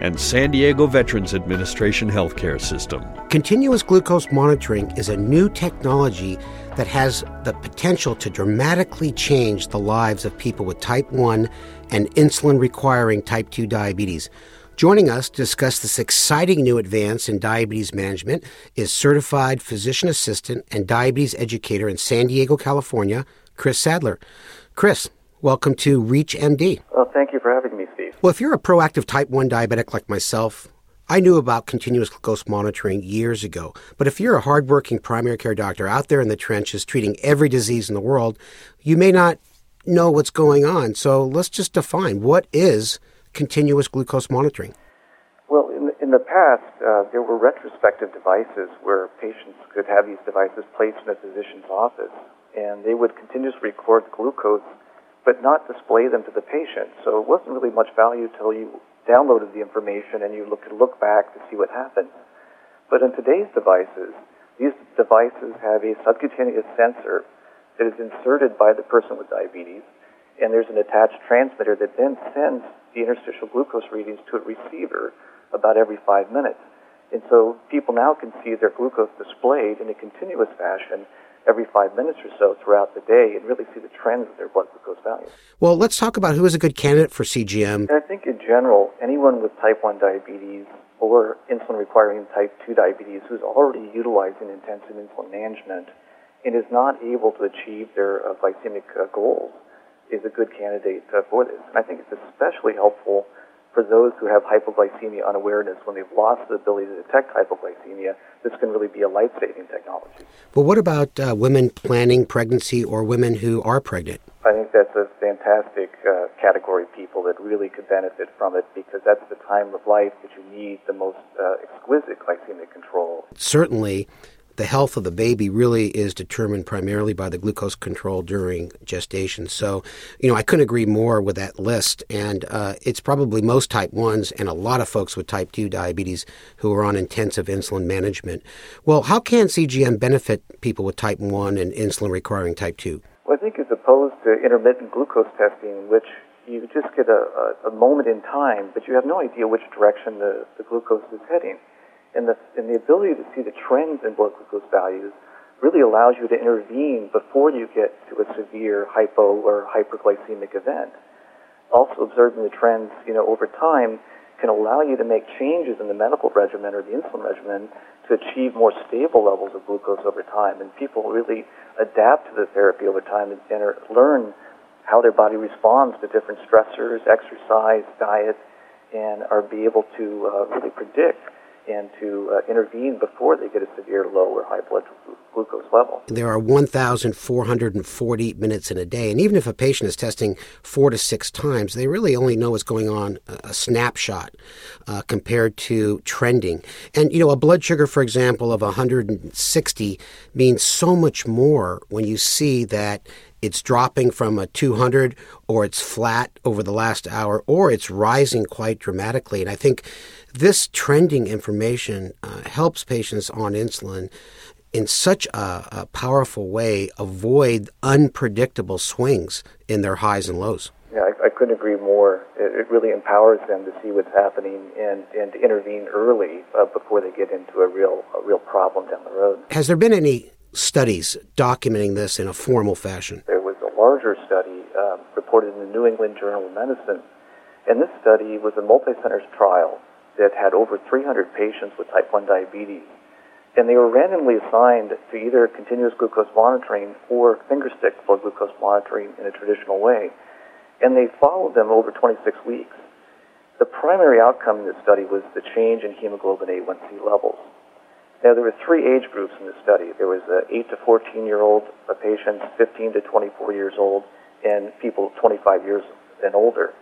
and San Diego Veterans Administration Healthcare System. Continuous glucose monitoring is a new technology that has the potential to dramatically change the lives of people with type 1 and insulin requiring type 2 diabetes. Joining us to discuss this exciting new advance in diabetes management is certified physician assistant and diabetes educator in San Diego, California, Chris Sadler. Chris, welcome to ReachMD. Well, thank you for having me, Steve. Well, if you're a proactive type 1 diabetic like myself, I knew about continuous glucose monitoring years ago. But if you're a hardworking primary care doctor out there in the trenches treating every disease in the world, you may not know what's going on. So let's just define what is continuous glucose monitoring? Well, in the, in the past, uh, there were retrospective devices where patients could have these devices placed in a physician's office, and they would continuously record glucose, but not display them to the patient. So it wasn't really much value until you downloaded the information and you look, could look back to see what happened. But in today's devices, these devices have a subcutaneous sensor that is inserted by the person with diabetes, and there's an attached transmitter that then sends the interstitial glucose readings to a receiver about every five minutes. And so people now can see their glucose displayed in a continuous fashion every five minutes or so throughout the day and really see the trends of their blood glucose values. Well, let's talk about who is a good candidate for CGM. I think in general, anyone with type 1 diabetes or insulin requiring type 2 diabetes who's already utilizing intensive insulin management and is not able to achieve their uh, glycemic uh, goals is a good candidate uh, for this. And I think it's especially helpful for those who have hypoglycemia unawareness when they've lost the ability to detect hypoglycemia. This can really be a life-saving technology. But what about uh, women planning pregnancy or women who are pregnant? I think that's a fantastic uh, category of people that really could benefit from it because that's the time of life that you need the most uh, exquisite glycemic control. Certainly, the health of the baby really is determined primarily by the glucose control during gestation. So, you know, I couldn't agree more with that list. And uh, it's probably most type 1s and a lot of folks with type 2 diabetes who are on intensive insulin management. Well, how can CGM benefit people with type 1 and insulin requiring type 2? Well, I think as opposed to intermittent glucose testing, which you just get a, a, a moment in time, but you have no idea which direction the, the glucose is heading and the, and the ability to see the trends in blood glucose values really allows you to intervene before you get to a severe hypo or hyperglycemic event. Also observing the trends, you know, over time can allow you to make changes in the medical regimen or the insulin regimen to achieve more stable levels of glucose over time. And people really adapt to the therapy over time and, and learn how their body responds to different stressors, exercise, diet, and are be able to uh, really predict and to uh, intervene before they get a severe low or high blood glucose level. There are 1,440 minutes in a day, and even if a patient is testing four to six times, they really only know what's going on a snapshot uh, compared to trending. And, you know, a blood sugar, for example, of 160 means so much more when you see that it's dropping from a 200 or it's flat over the last hour or it's rising quite dramatically. And I think this trending information uh, helps patients on insulin in such a, a, powerful way avoid unpredictable swings in their highs and lows. Yeah, I, I couldn't agree more. It, it, really empowers them to see what's happening and, and to intervene early uh, before they get into a real a real problem down the road. Has there been any studies documenting this in a formal fashion? There larger study um, reported in the New England Journal of Medicine, and this study was a multi-center trial that had over 300 patients with type 1 diabetes. And they were randomly assigned to either continuous glucose monitoring or fingerstick blood glucose monitoring in a traditional way. And they followed them over 26 weeks. The primary outcome in this study was the change in hemoglobin A1C levels. Now, there were three age groups in this study. There was uh, 8 to 14 year old patients, 15 to 24 years old, and people 25 years and older.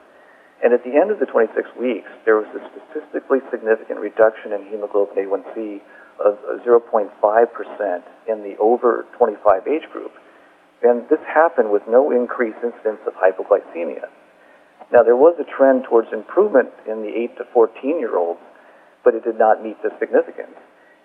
And at the end of the 26 weeks, there was a statistically significant reduction in hemoglobin A1C of 0.5% in the over 25 age group. And this happened with no increased incidence of hypoglycemia. Now, there was a trend towards improvement in the 8 to 14 year olds, but it did not meet the significance.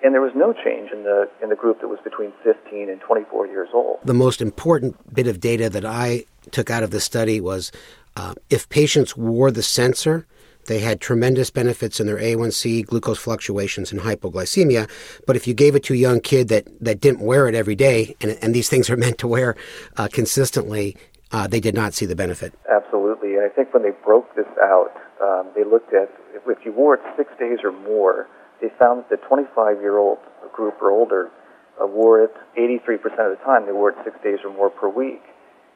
And there was no change in the, in the group that was between 15 and 24 years old. The most important bit of data that I took out of the study was uh, if patients wore the sensor, they had tremendous benefits in their A1C, glucose fluctuations, and hypoglycemia. But if you gave it to a young kid that, that didn't wear it every day, and, and these things are meant to wear uh, consistently, uh, they did not see the benefit. Absolutely. And I think when they broke this out, um, they looked at if you wore it six days or more, they found that the 25 year old group or older uh, wore it 83% of the time. They wore it six days or more per week.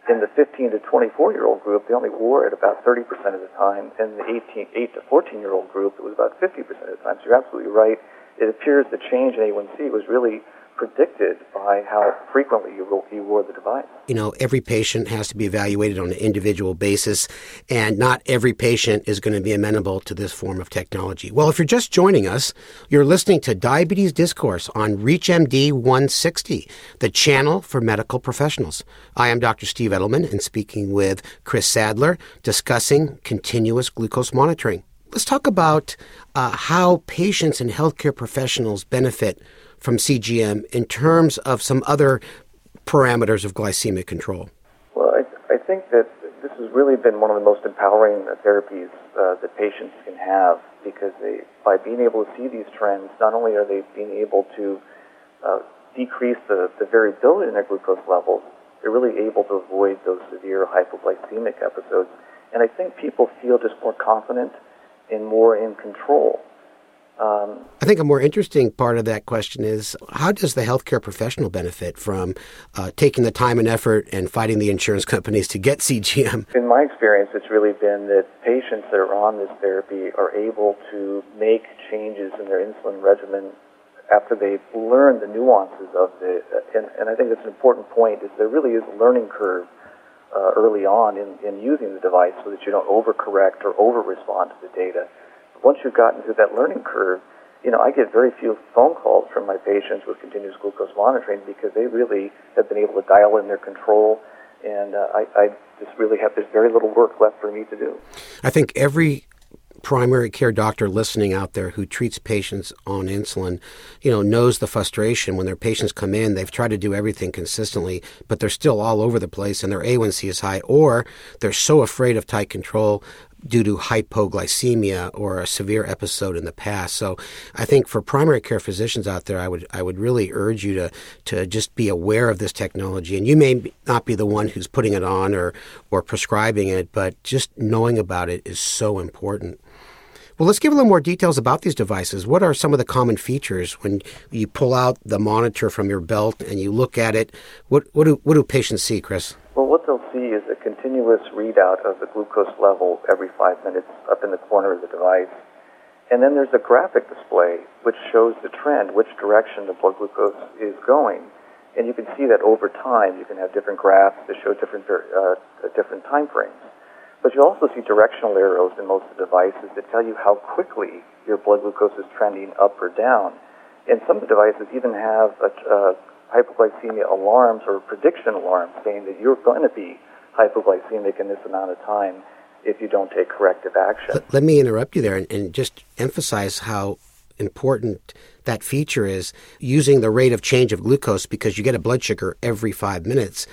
In the 15 to 24 year old group, they only wore it about 30% of the time. In the 18, 8 to 14 year old group, it was about 50% of the time. So you're absolutely right. It appears the change in A1C was really predicted by how frequently you, you wore the device. You know, every patient has to be evaluated on an individual basis, and not every patient is going to be amenable to this form of technology. Well, if you're just joining us, you're listening to Diabetes Discourse on ReachMD 160, the channel for medical professionals. I am Dr. Steve Edelman and speaking with Chris Sadler discussing continuous glucose monitoring. Let's talk about uh, how patients and healthcare professionals benefit from CGM in terms of some other parameters of glycemic control? Well, I, I think that this has really been one of the most empowering therapies uh, that patients can have because they, by being able to see these trends, not only are they being able to uh, decrease the, the variability in their glucose levels, they're really able to avoid those severe hypoglycemic episodes. And I think people feel just more confident and more in control um, I think a more interesting part of that question is how does the healthcare professional benefit from uh, taking the time and effort and fighting the insurance companies to get CGM? In my experience, it's really been that patients that are on this therapy are able to make changes in their insulin regimen after they've learned the nuances of the. And, and I think that's an important point is there really is a learning curve uh, early on in, in using the device so that you don't overcorrect or over respond to the data once you've gotten through that learning curve, you know, I get very few phone calls from my patients with continuous glucose monitoring because they really have been able to dial in their control, and uh, I, I just really have there's very little work left for me to do. I think every primary care doctor listening out there who treats patients on insulin, you know, knows the frustration when their patients come in. They've tried to do everything consistently, but they're still all over the place and their A1C is high, or they're so afraid of tight control due to hypoglycemia or a severe episode in the past. So I think for primary care physicians out there, I would I would really urge you to to just be aware of this technology. And you may not be the one who's putting it on or or prescribing it, but just knowing about it is so important. Well, let's give a little more details about these devices. What are some of the common features when you pull out the monitor from your belt and you look at it? What what do what do patients see, Chris? Well, what they'll see is continuous readout of the glucose level every five minutes up in the corner of the device. And then there's a graphic display which shows the trend, which direction the blood glucose is going. And you can see that over time, you can have different graphs that show different, uh, different time frames. But you also see directional arrows in most of the devices that tell you how quickly your blood glucose is trending up or down. And some of the devices even have a, a hypoglycemia alarms or prediction alarms saying that you're going to be hypoglycemic in this amount of time if you don't take corrective action. Let, me interrupt you there and, and just emphasize how important that feature is using the rate of change of glucose because you get a blood sugar every five minutes.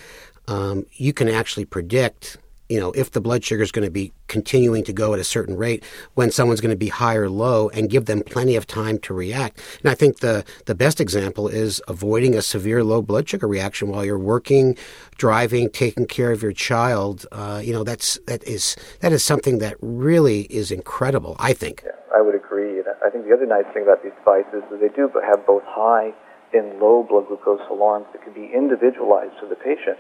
Um, you can actually predict you know, if the blood sugar is going to be continuing to go at a certain rate, when someone's going to be high or low, and give them plenty of time to react. And I think the, the best example is avoiding a severe low blood sugar reaction while you're working, driving, taking care of your child. Uh, you know, that's that is that is something that really is incredible. I think. Yeah, I would agree. I think the other nice thing about these devices is they do have both high and low blood glucose alarms that can be individualized to the patient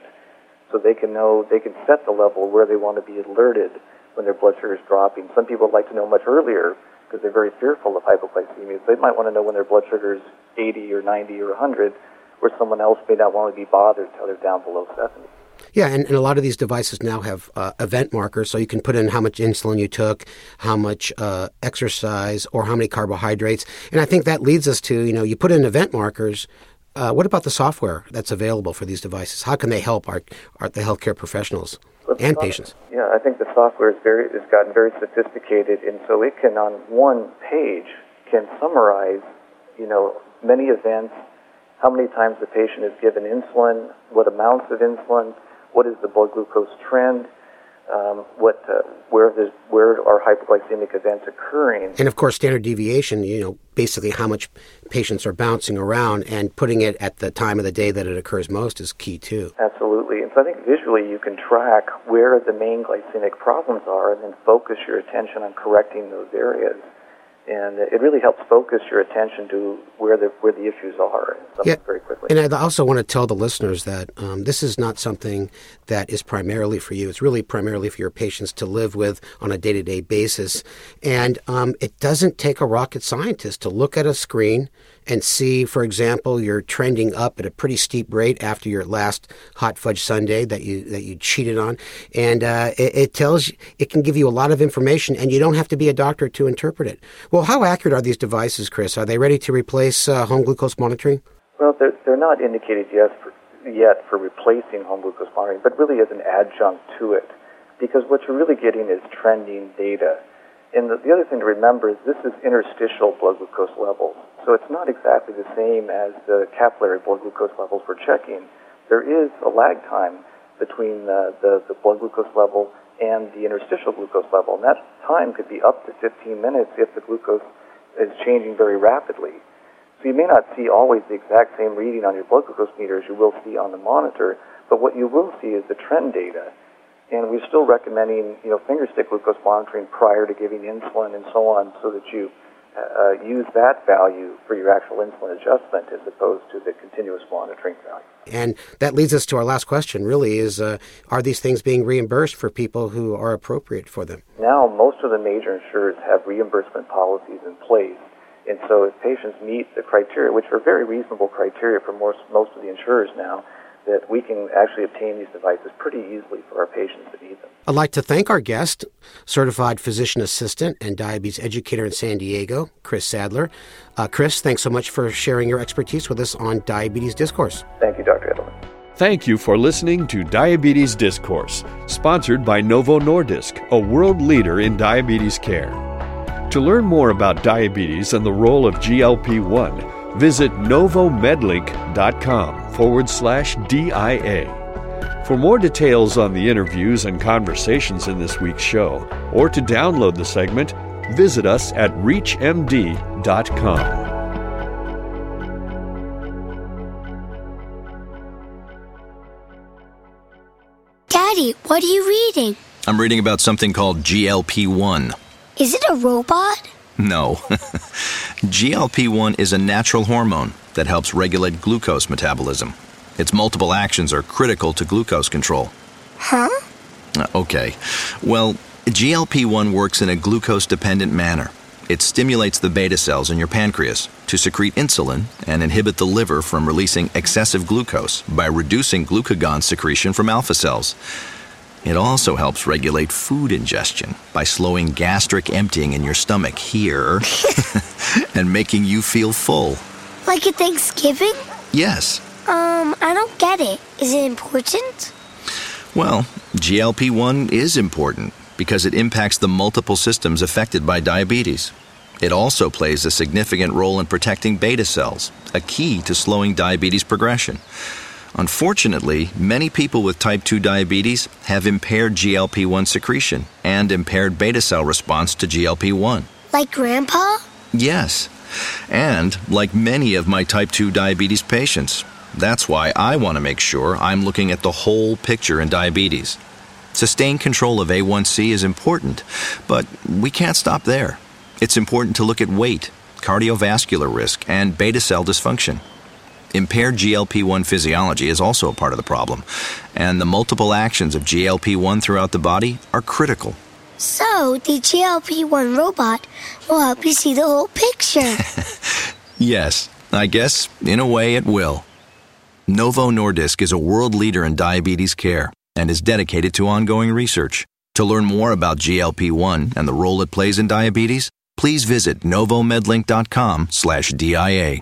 so they can know, they can set the level where they want to be alerted when their blood sugar is dropping. Some people like to know much earlier because they're very fearful of hypoglycemia. So they might want to know when their blood sugar is 80 or 90 or 100, where someone else may not want to be bothered until they're down below 70. Yeah, and, and a lot of these devices now have uh, event markers, so you can put in how much insulin you took, how much uh, exercise, or how many carbohydrates. And I think that leads us to, you know, you put in event markers. Uh, what about the software that's available for these devices? How can they help our, our the healthcare professionals and patients? Yeah, I think the software is very has gotten very sophisticated, and so it can on one page can summarize, you know, many events, how many times the patient is given insulin, what amounts of insulin, what is the blood glucose trend, um, what uh, where the, where are hypoglycemic events occurring, and of course standard deviation. You know, basically how much patients are bouncing around, and putting it at the time of the day that it occurs most is key too. Absolutely, and so I think visually you can track where the main glycemic problems are, and then focus your attention on correcting those areas and it really helps focus your attention to where the where the issues are yeah. very quickly. And I also want to tell the listeners that um, this is not something that is primarily for you. It's really primarily for your patients to live with on a day to day basis, and um, it doesn't take a rocket scientist to look at a screen and see, for example, you're trending up at a pretty steep rate after your last hot fudge sundae that you that you cheated on, and uh, it, it, tells it can give you a lot of information, and you don't have to be a doctor to interpret it. Well, how accurate are these devices, Chris? Are they ready to replace uh, home glucose monitoring? Well, they're, they're not indicated yet for, yet for replacing home glucose monitoring, but really as an adjunct to it, because what you're really getting is trending data. And the, the other thing to remember is this is interstitial blood glucose levels. So it's not exactly the same as the capillary blood glucose levels we're checking. There is a lag time between the, the, the blood glucose level and the interstitial glucose level. And that time could be up to 15 minutes if the glucose is changing very rapidly. So you may not see always the exact same reading on your blood glucose meter as you will see on the monitor, but what you will see is the trend data. And we're still recommending, you know, finger stick glucose monitoring prior to giving insulin and so on so that you uh, use that value for your actual insulin adjustment as opposed to the continuous monitoring value. And that leads us to our last question really is uh, are these things being reimbursed for people who are appropriate for them? Now, most of the major insurers have reimbursement policies in place. And so, if patients meet the criteria, which are very reasonable criteria for most, most of the insurers now, that we can actually obtain these devices pretty easily for our patients that need them. I'd like to thank our guest, certified physician assistant and diabetes educator in San Diego, Chris Sadler. Uh, Chris, thanks so much for sharing your expertise with us on Diabetes Discourse. Thank you, Dr. Edelman. Thank you for listening to Diabetes Discourse, sponsored by Novo Nordisk, a world leader in diabetes care. To learn more about diabetes and the role of GLP 1, Visit novomedlink.com forward slash DIA. For more details on the interviews and conversations in this week's show, or to download the segment, visit us at reachmd.com. Daddy, what are you reading? I'm reading about something called GLP 1. Is it a robot? No. GLP 1 is a natural hormone that helps regulate glucose metabolism. Its multiple actions are critical to glucose control. Huh? Uh, okay. Well, GLP 1 works in a glucose dependent manner. It stimulates the beta cells in your pancreas to secrete insulin and inhibit the liver from releasing excessive glucose by reducing glucagon secretion from alpha cells. It also helps regulate food ingestion by slowing gastric emptying in your stomach here and making you feel full. Like at Thanksgiving? Yes. Um, I don't get it. Is it important? Well, GLP 1 is important because it impacts the multiple systems affected by diabetes. It also plays a significant role in protecting beta cells, a key to slowing diabetes progression. Unfortunately, many people with type 2 diabetes have impaired GLP 1 secretion and impaired beta cell response to GLP 1. Like Grandpa? Yes. And like many of my type 2 diabetes patients. That's why I want to make sure I'm looking at the whole picture in diabetes. Sustained control of A1C is important, but we can't stop there. It's important to look at weight, cardiovascular risk, and beta cell dysfunction. Impaired GLP 1 physiology is also a part of the problem, and the multiple actions of GLP 1 throughout the body are critical. So, the GLP 1 robot will help you see the whole picture. yes, I guess in a way it will. Novo Nordisk is a world leader in diabetes care and is dedicated to ongoing research. To learn more about GLP-1 and the role it plays in diabetes, please visit novomedlink.com/dia.